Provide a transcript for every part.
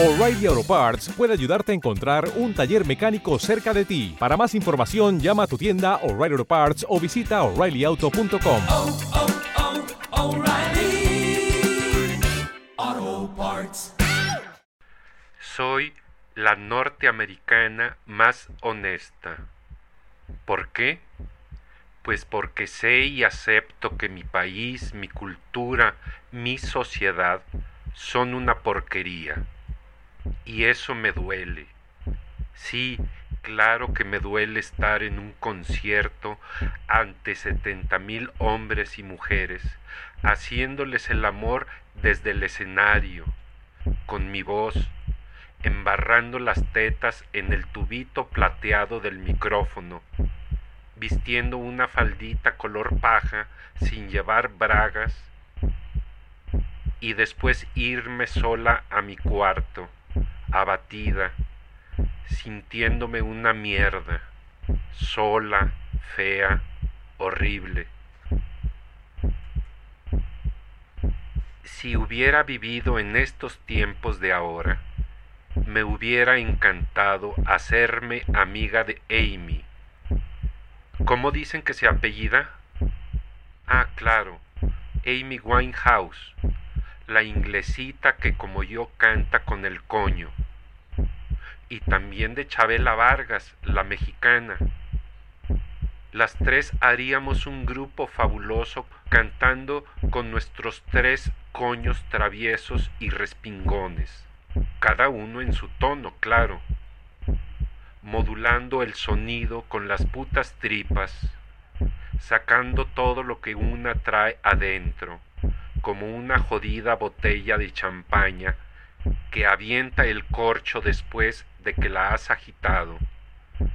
O'Reilly Auto Parts puede ayudarte a encontrar un taller mecánico cerca de ti. Para más información, llama a tu tienda O'Reilly Auto Parts o visita oreillyauto.com. oh, oh, Parts. Soy la norteamericana más honesta. ¿Por qué? Pues porque sé y acepto que mi país, mi cultura, mi sociedad son una porquería. Y eso me duele. Sí, claro que me duele estar en un concierto ante setenta mil hombres y mujeres, haciéndoles el amor desde el escenario, con mi voz, embarrando las tetas en el tubito plateado del micrófono, vistiendo una faldita color paja sin llevar bragas, y después irme sola a mi cuarto, abatida, sintiéndome una mierda, sola, fea, horrible. Si hubiera vivido en estos tiempos de ahora, me hubiera encantado hacerme amiga de Amy. ¿Cómo dicen que se apellida? Ah, claro, Amy Winehouse, la inglesita que como yo canta con el coño. Y también de Chabela Vargas, la mexicana. Las tres haríamos un grupo fabuloso cantando con nuestros tres coños traviesos y respingones, cada uno en su tono, claro, modulando el sonido con las putas tripas, sacando todo lo que una trae adentro, como una jodida botella de champaña que avienta el corcho después de que la has agitado,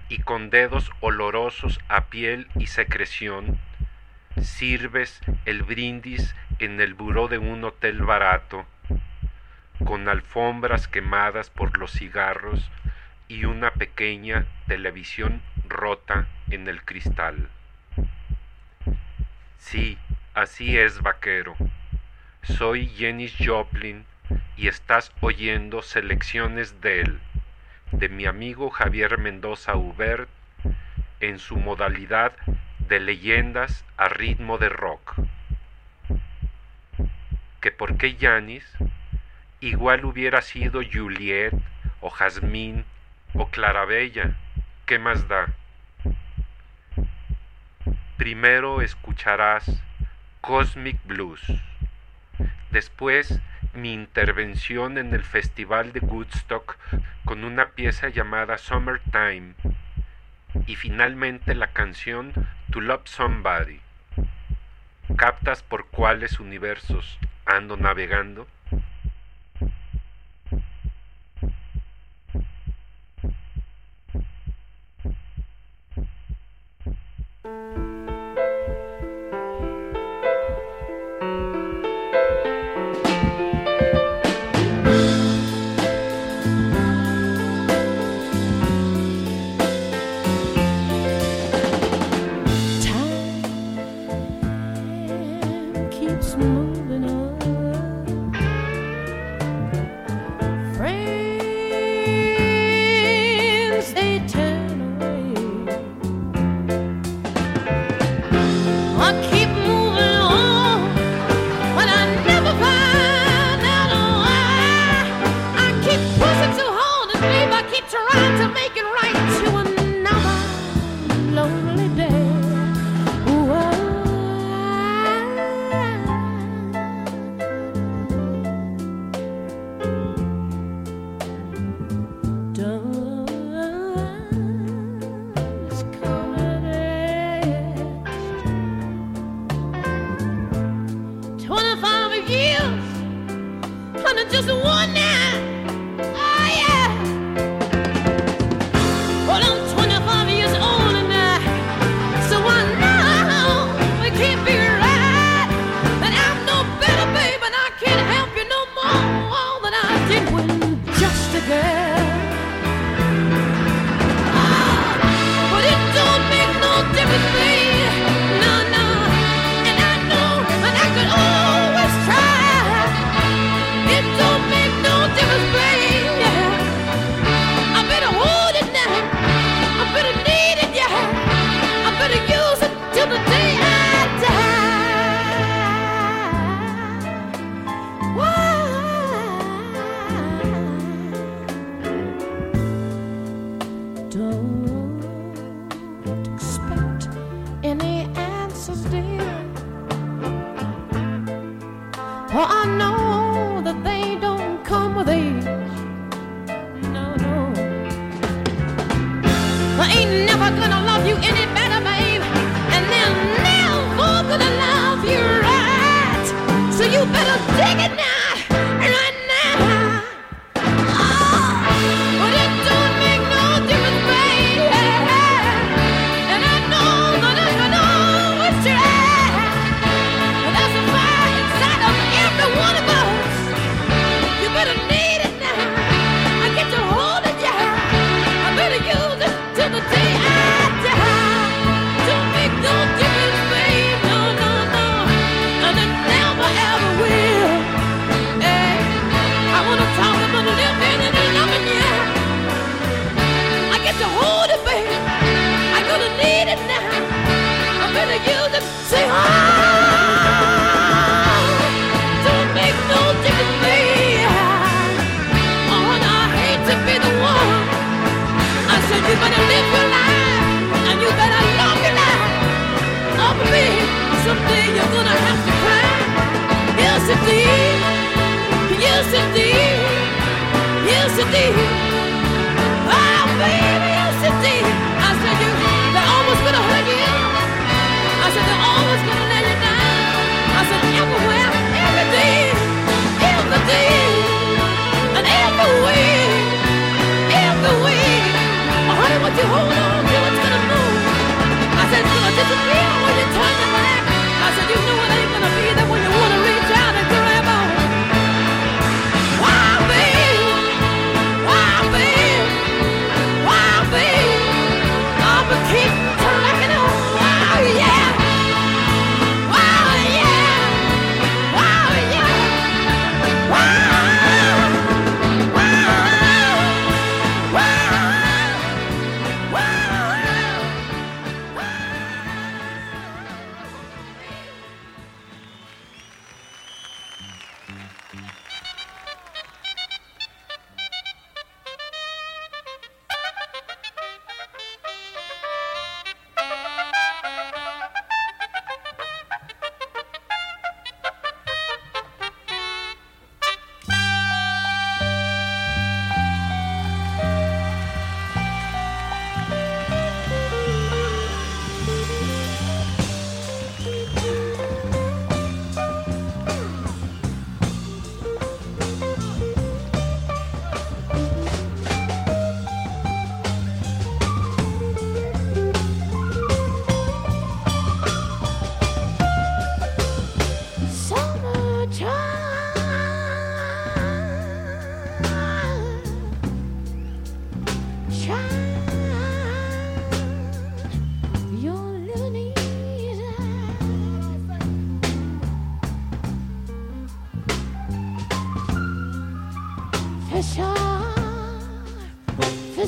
y con dedos olorosos a piel y secreción, sirves el brindis en el buró de un hotel barato, con alfombras quemadas por los cigarros y una pequeña televisión rota en el cristal. Sí, así es, vaquero. Soy Joplin y estás oyendo selecciones de él, de mi amigo Javier Mendoza Hubert, en su modalidad de leyendas a ritmo de rock. Que por qué Janis igual hubiera sido Juliet o Jazmín o Clarabella, ¿qué más da? Primero escucharás Cosmic Blues, después mi intervención en el Festival de Woodstock con una pieza llamada Summertime y finalmente la canción To Love Somebody. ¿Captas por cuáles universos ando navegando? Oh, baby, you. I said, you, they're almost going to hurt you. I said, they're always going to let you down. I said, everywhere, everything, everything, and everywhere, everywhere. Oh, honey, what you?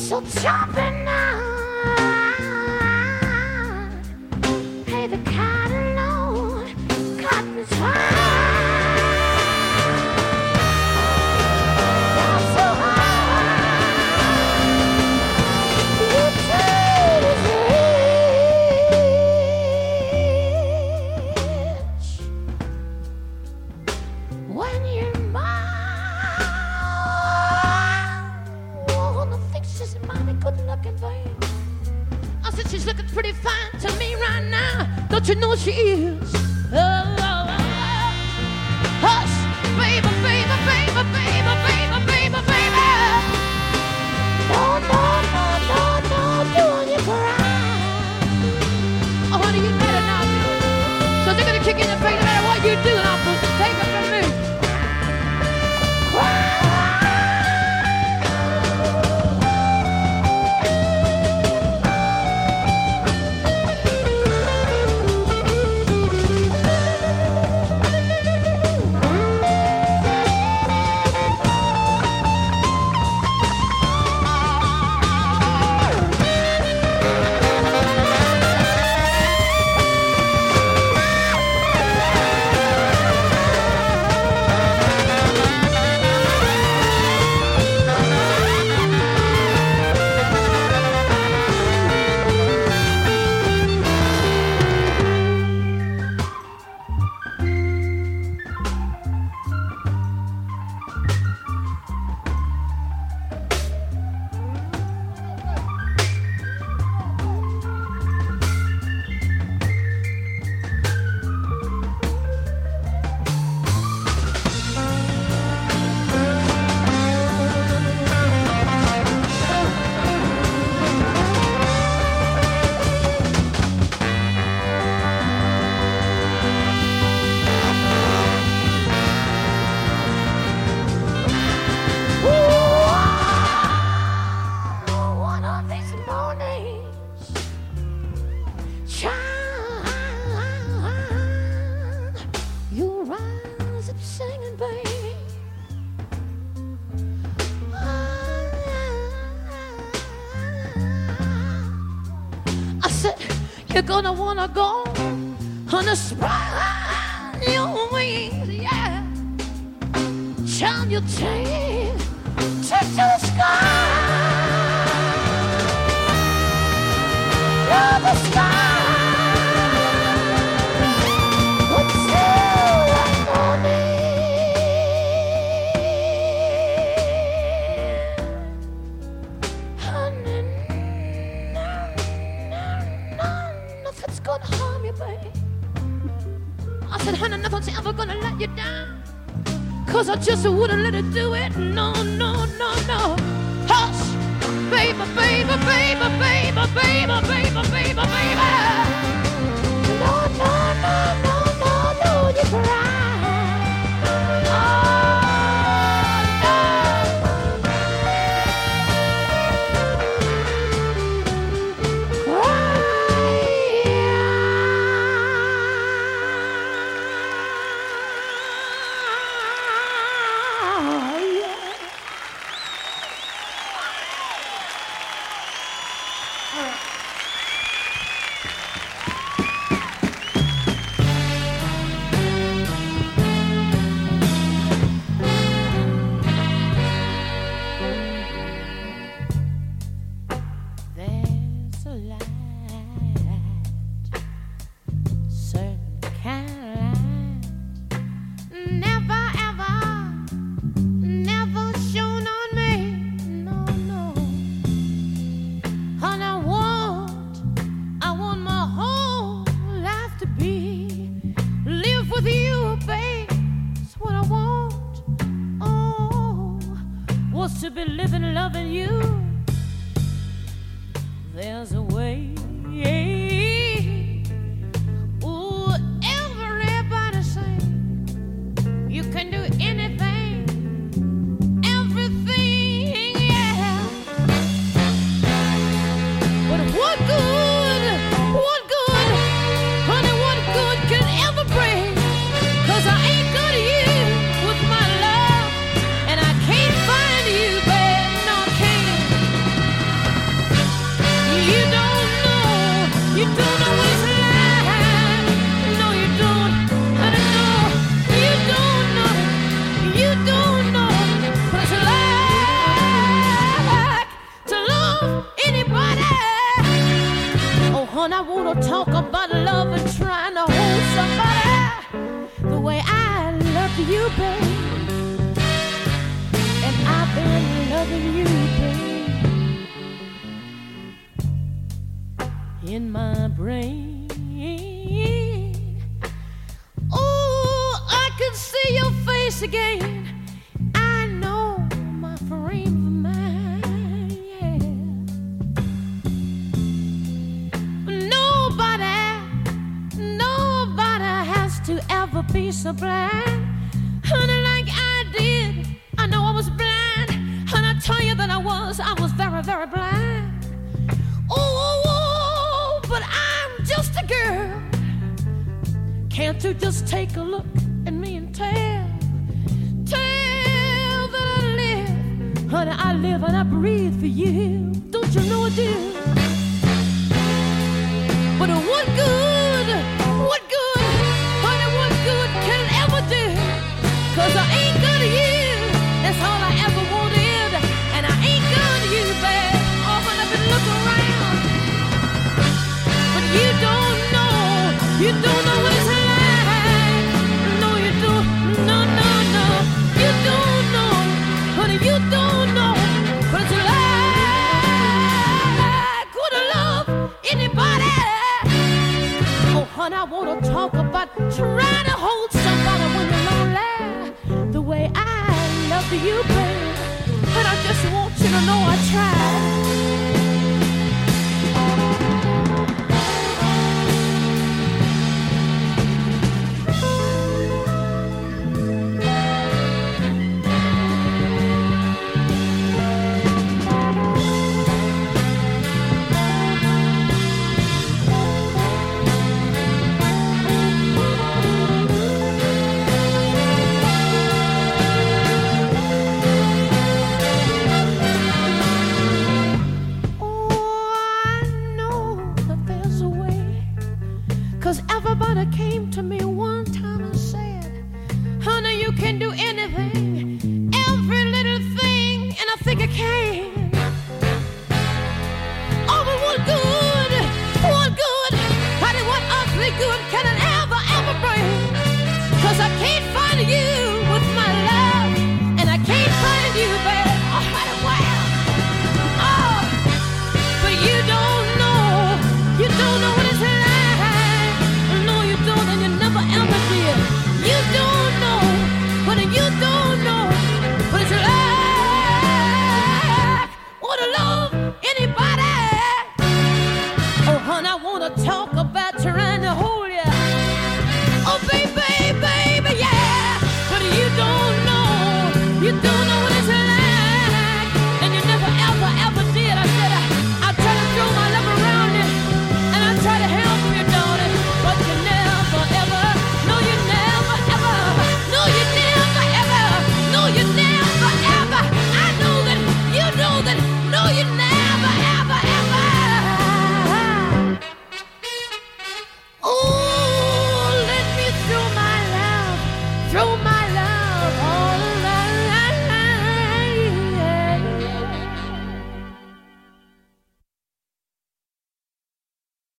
So chop it! You know she is? Turn your tail to the sky. To the sky. Gonna harm you, baby. I said, honey, nothing's ever gonna let you down. Cause I just wouldn't let it do it. No, no, no, no. Hush, baby, baby, baby, baby, baby, baby. Be living, loving you there's a way. In my brain. Oh, I can see your face again. I know my frame of mind. Yeah. Nobody, nobody has to ever be so blind, honey, like I did. I know I was blind, and I tell you that I was. I was very, very blind. Girl. Can't you just take a look at me and tell? Tell that I live, honey, I live and I breathe for you. Don't you know I do? But what good, I tried. I can't